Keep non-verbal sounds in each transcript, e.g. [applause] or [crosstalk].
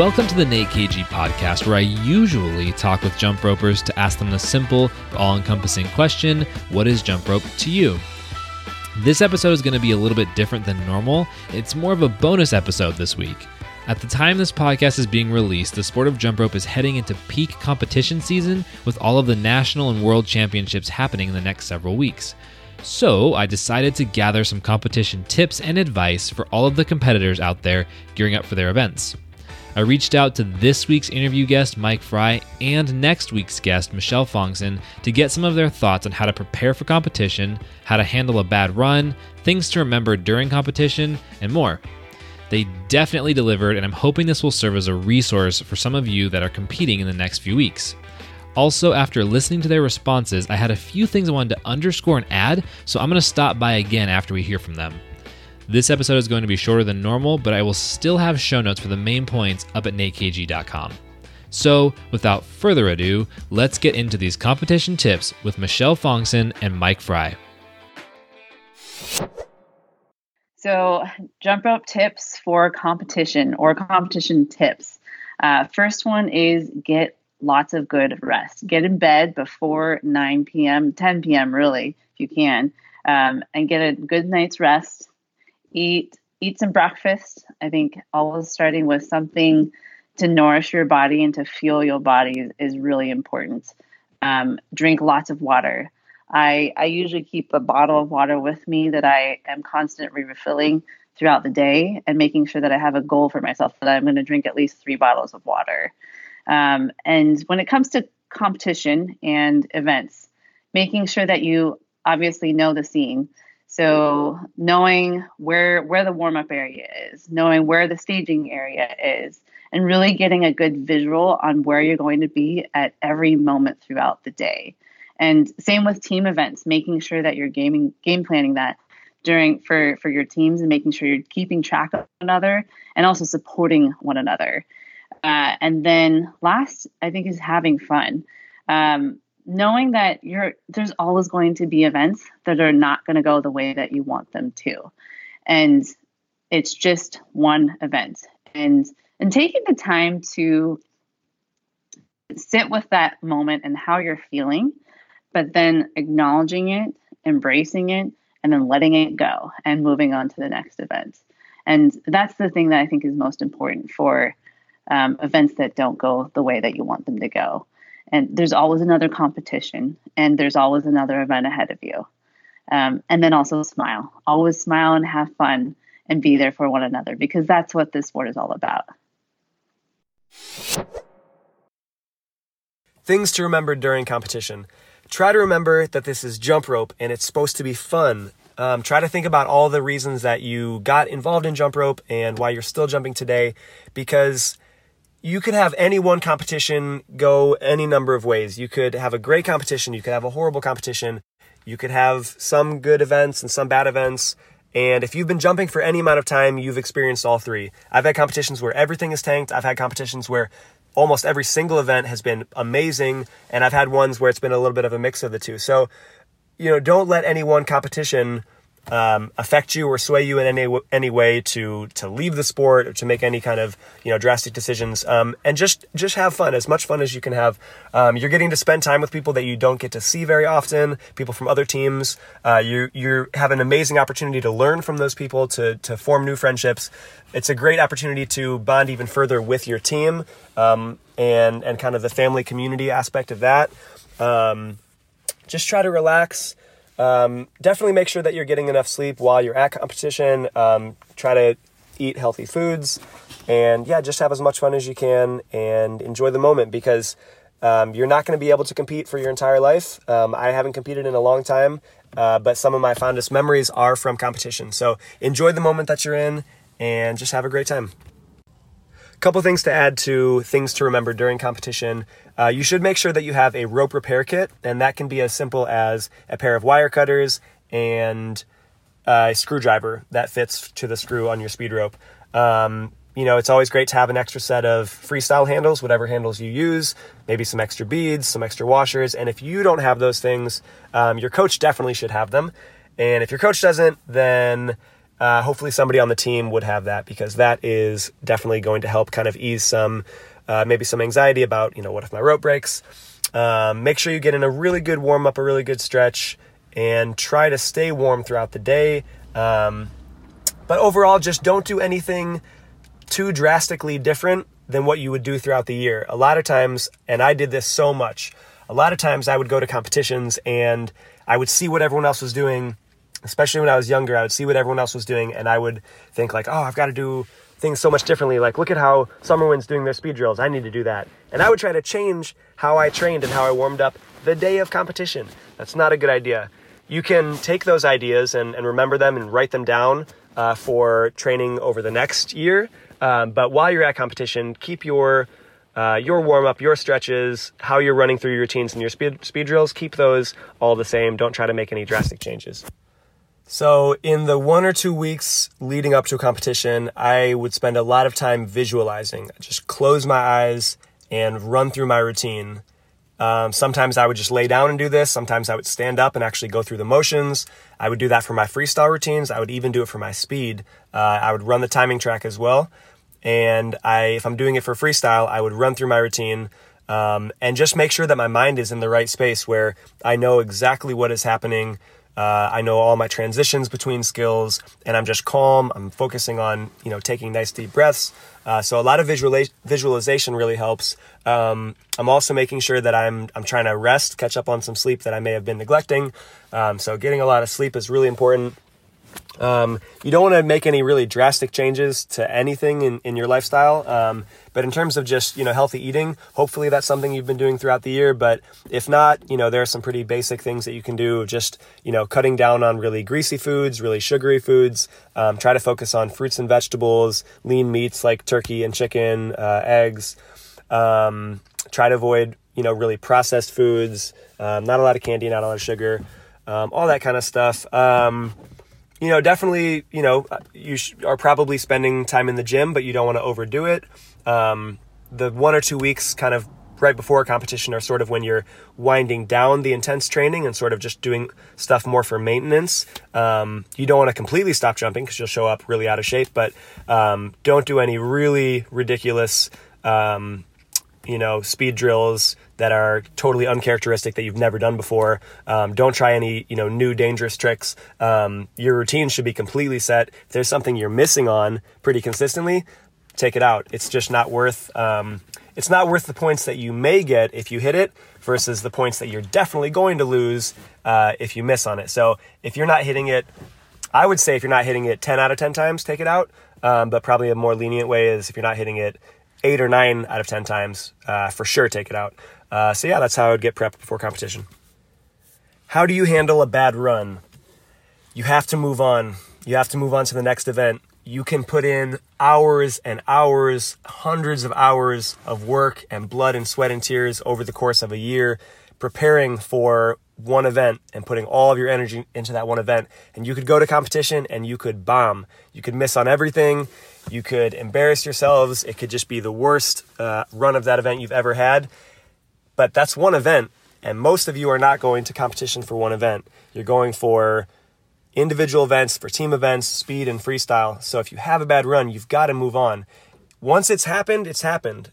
Welcome to the Nate KG podcast, where I usually talk with jump ropers to ask them the simple, all encompassing question What is jump rope to you? This episode is going to be a little bit different than normal. It's more of a bonus episode this week. At the time this podcast is being released, the sport of jump rope is heading into peak competition season with all of the national and world championships happening in the next several weeks. So, I decided to gather some competition tips and advice for all of the competitors out there gearing up for their events. I reached out to this week's interview guest, Mike Fry, and next week's guest, Michelle Fongson, to get some of their thoughts on how to prepare for competition, how to handle a bad run, things to remember during competition, and more. They definitely delivered, and I'm hoping this will serve as a resource for some of you that are competing in the next few weeks. Also, after listening to their responses, I had a few things I wanted to underscore and add, so I'm going to stop by again after we hear from them. This episode is going to be shorter than normal, but I will still have show notes for the main points up at natekg.com. So, without further ado, let's get into these competition tips with Michelle Fongson and Mike Fry. So, jump rope tips for competition or competition tips. Uh, first one is get lots of good rest. Get in bed before 9 p.m., 10 p.m., really, if you can, um, and get a good night's rest. Eat eat some breakfast. I think always starting with something to nourish your body and to fuel your body is, is really important. Um, drink lots of water. I, I usually keep a bottle of water with me that I am constantly refilling throughout the day and making sure that I have a goal for myself that I'm going to drink at least three bottles of water. Um, and when it comes to competition and events, making sure that you obviously know the scene. So knowing where where the warm up area is, knowing where the staging area is, and really getting a good visual on where you're going to be at every moment throughout the day. And same with team events, making sure that you're gaming game planning that during for for your teams and making sure you're keeping track of one another and also supporting one another. Uh, and then last, I think, is having fun. Um, knowing that you're there's always going to be events that are not going to go the way that you want them to, and it's just one event. And and taking the time to sit with that moment and how you're feeling, but then acknowledging it, embracing it, and then letting it go and moving on to the next event. And that's the thing that I think is most important for um, events that don't go the way that you want them to go. And there's always another competition, and there's always another event ahead of you. Um, and then also smile. Always smile and have fun and be there for one another because that's what this sport is all about. Things to remember during competition. Try to remember that this is jump rope and it's supposed to be fun. Um, try to think about all the reasons that you got involved in jump rope and why you're still jumping today because you could have any one competition go any number of ways. You could have a great competition, you could have a horrible competition, you could have some good events and some bad events. And if you've been jumping for any amount of time, you've experienced all three. I've had competitions where everything is tanked. I've had competitions where almost every single event has been amazing. And I've had ones where it's been a little bit of a mix of the two. So, you know, don't let any one competition um, affect you or sway you in any any way to to leave the sport or to make any kind of you know drastic decisions. Um, and just just have fun as much fun as you can have. Um, you're getting to spend time with people that you don't get to see very often people from other teams. Uh, you you have an amazing opportunity to learn from those people to to form new friendships. It's a great opportunity to bond even further with your team um, and and kind of the family community aspect of that. Um, just try to relax um, definitely make sure that you're getting enough sleep while you're at competition. Um, try to eat healthy foods, and yeah, just have as much fun as you can and enjoy the moment because um, you're not going to be able to compete for your entire life. Um, I haven't competed in a long time, uh, but some of my fondest memories are from competition. So enjoy the moment that you're in and just have a great time couple things to add to things to remember during competition. Uh, you should make sure that you have a rope repair kit, and that can be as simple as a pair of wire cutters and a screwdriver that fits to the screw on your speed rope. Um, you know, it's always great to have an extra set of freestyle handles, whatever handles you use, maybe some extra beads, some extra washers. And if you don't have those things, um, your coach definitely should have them. And if your coach doesn't, then uh, hopefully somebody on the team would have that because that is definitely going to help kind of ease some, uh, maybe some anxiety about, you know, what if my rope breaks? Um, make sure you get in a really good warm up, a really good stretch, and try to stay warm throughout the day. Um, but overall, just don't do anything too drastically different than what you would do throughout the year. A lot of times, and I did this so much, a lot of times I would go to competitions and I would see what everyone else was doing, especially when I was younger. I would see what everyone else was doing and I would think, like, oh, I've got to do things so much differently. Like, look at how Summerwind's doing their speed drills. I need to do that. And I would try to change how I trained and how I warmed up the day of competition. That's not a good idea. You can take those ideas and, and remember them and write them down uh, for training over the next year. Um, but while you're at competition, keep your uh, your warm up, your stretches, how you're running through your routines and your speed speed drills, keep those all the same. Don't try to make any drastic changes. So, in the one or two weeks leading up to a competition, I would spend a lot of time visualizing. I'd Just close my eyes and run through my routine. Um, sometimes I would just lay down and do this. Sometimes I would stand up and actually go through the motions. I would do that for my freestyle routines. I would even do it for my speed. Uh, I would run the timing track as well. And I, if I'm doing it for freestyle, I would run through my routine um, and just make sure that my mind is in the right space where I know exactly what is happening. Uh, I know all my transitions between skills, and I'm just calm. I'm focusing on you know taking nice deep breaths. Uh, so a lot of visualiz- visualization really helps. Um, I'm also making sure that I'm I'm trying to rest, catch up on some sleep that I may have been neglecting. Um, so getting a lot of sleep is really important. Um, you don't want to make any really drastic changes to anything in, in your lifestyle. Um, but in terms of just, you know, healthy eating, hopefully that's something you've been doing throughout the year. But if not, you know, there are some pretty basic things that you can do. Just, you know, cutting down on really greasy foods, really sugary foods. Um, try to focus on fruits and vegetables, lean meats like turkey and chicken, uh, eggs. Um, try to avoid, you know, really processed foods. Um, not a lot of candy, not a lot of sugar. Um, all that kind of stuff. You know, definitely, you know, you sh- are probably spending time in the gym, but you don't want to overdo it. Um, the one or two weeks kind of right before a competition are sort of when you're winding down the intense training and sort of just doing stuff more for maintenance. Um, you don't want to completely stop jumping because you'll show up really out of shape, but um, don't do any really ridiculous, um, you know, speed drills that are totally uncharacteristic that you've never done before. Um, don't try any you know new dangerous tricks. Um, your routine should be completely set. If there's something you're missing on pretty consistently, take it out. It's just not worth. Um, it's not worth the points that you may get if you hit it versus the points that you're definitely going to lose uh, if you miss on it. So if you're not hitting it, I would say if you're not hitting it 10 out of 10 times, take it out. Um, but probably a more lenient way is if you're not hitting it eight or nine out of 10 times, uh, for sure take it out. Uh, so yeah, that's how I would get prepped before competition. How do you handle a bad run? You have to move on. You have to move on to the next event. You can put in hours and hours, hundreds of hours of work and blood and sweat and tears over the course of a year preparing for one event and putting all of your energy into that one event. And you could go to competition and you could bomb. You could miss on everything. You could embarrass yourselves. It could just be the worst uh, run of that event you've ever had. But that's one event, and most of you are not going to competition for one event. You're going for individual events, for team events, speed, and freestyle. So if you have a bad run, you've got to move on. Once it's happened, it's happened.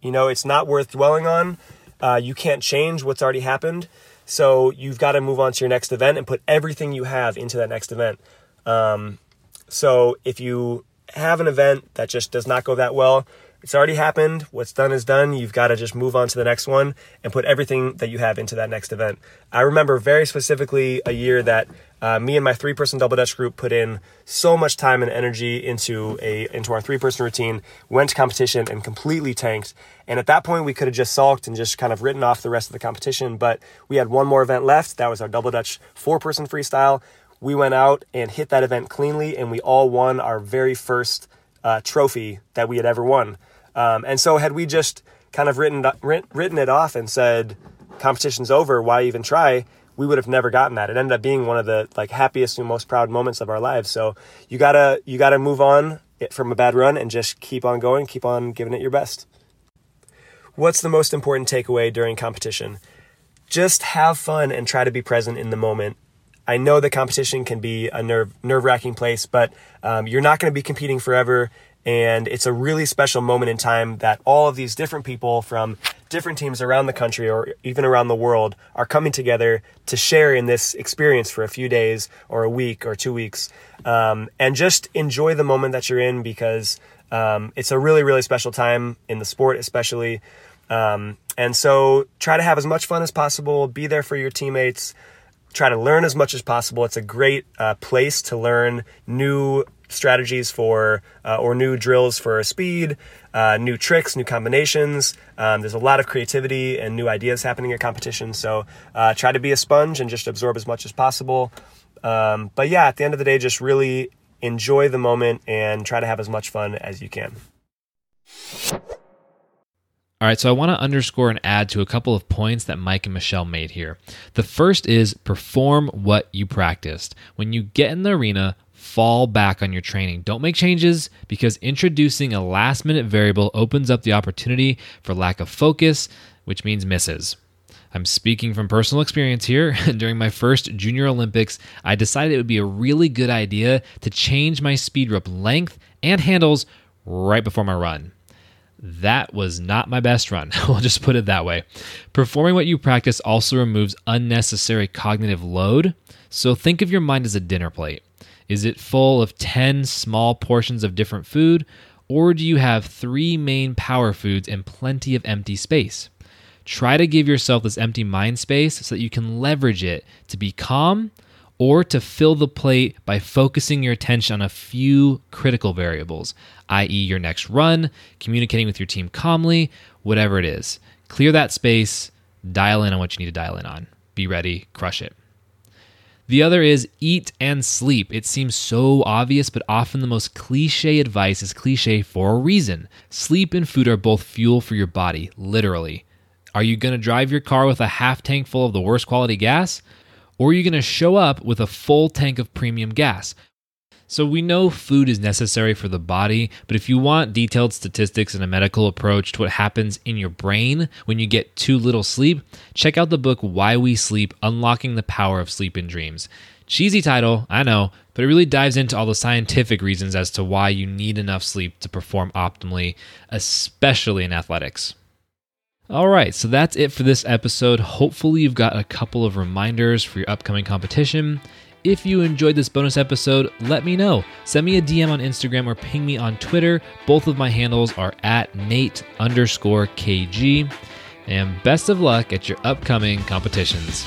You know, it's not worth dwelling on. Uh, you can't change what's already happened. So you've got to move on to your next event and put everything you have into that next event. Um, so if you have an event that just does not go that well, it's already happened. What's done is done. You've got to just move on to the next one and put everything that you have into that next event. I remember very specifically a year that uh, me and my three person double dutch group put in so much time and energy into a into our three person routine. Went to competition and completely tanked. And at that point, we could have just sulked and just kind of written off the rest of the competition. But we had one more event left. That was our double dutch four person freestyle. We went out and hit that event cleanly, and we all won our very first uh, trophy that we had ever won. Um, and so, had we just kind of written written it off and said competition's over, why even try? We would have never gotten that. It ended up being one of the like happiest and most proud moments of our lives. So you gotta you gotta move on from a bad run and just keep on going, keep on giving it your best. What's the most important takeaway during competition? Just have fun and try to be present in the moment. I know the competition can be a nerve nerve wracking place, but um, you're not going to be competing forever. And it's a really special moment in time that all of these different people from different teams around the country or even around the world are coming together to share in this experience for a few days or a week or two weeks. Um, and just enjoy the moment that you're in because um, it's a really, really special time in the sport, especially. Um, and so try to have as much fun as possible, be there for your teammates, try to learn as much as possible. It's a great uh, place to learn new strategies for uh, or new drills for speed, uh, new tricks, new combinations. Um, there's a lot of creativity and new ideas happening at competition. So uh, try to be a sponge and just absorb as much as possible. Um, but yeah, at the end of the day, just really enjoy the moment and try to have as much fun as you can. All right, so I want to underscore and add to a couple of points that Mike and Michelle made here. The first is perform what you practiced. When you get in the arena, fall back on your training. Don't make changes because introducing a last minute variable opens up the opportunity for lack of focus, which means misses. I'm speaking from personal experience here. [laughs] During my first Junior Olympics, I decided it would be a really good idea to change my speed rope length and handles right before my run. That was not my best run. [laughs] we'll just put it that way. Performing what you practice also removes unnecessary cognitive load. So think of your mind as a dinner plate. Is it full of 10 small portions of different food, or do you have three main power foods and plenty of empty space? Try to give yourself this empty mind space so that you can leverage it to be calm or to fill the plate by focusing your attention on a few critical variables, i.e., your next run, communicating with your team calmly, whatever it is. Clear that space, dial in on what you need to dial in on. Be ready, crush it. The other is eat and sleep. It seems so obvious, but often the most cliche advice is cliche for a reason. Sleep and food are both fuel for your body, literally. Are you going to drive your car with a half tank full of the worst quality gas? Or are you going to show up with a full tank of premium gas? So we know food is necessary for the body, but if you want detailed statistics and a medical approach to what happens in your brain when you get too little sleep, check out the book Why We Sleep Unlocking the Power of Sleep and Dreams. Cheesy title, I know, but it really dives into all the scientific reasons as to why you need enough sleep to perform optimally, especially in athletics. All right, so that's it for this episode. Hopefully, you've got a couple of reminders for your upcoming competition. If you enjoyed this bonus episode, let me know. Send me a DM on Instagram or ping me on Twitter. Both of my handles are at Nate underscore KG. And best of luck at your upcoming competitions.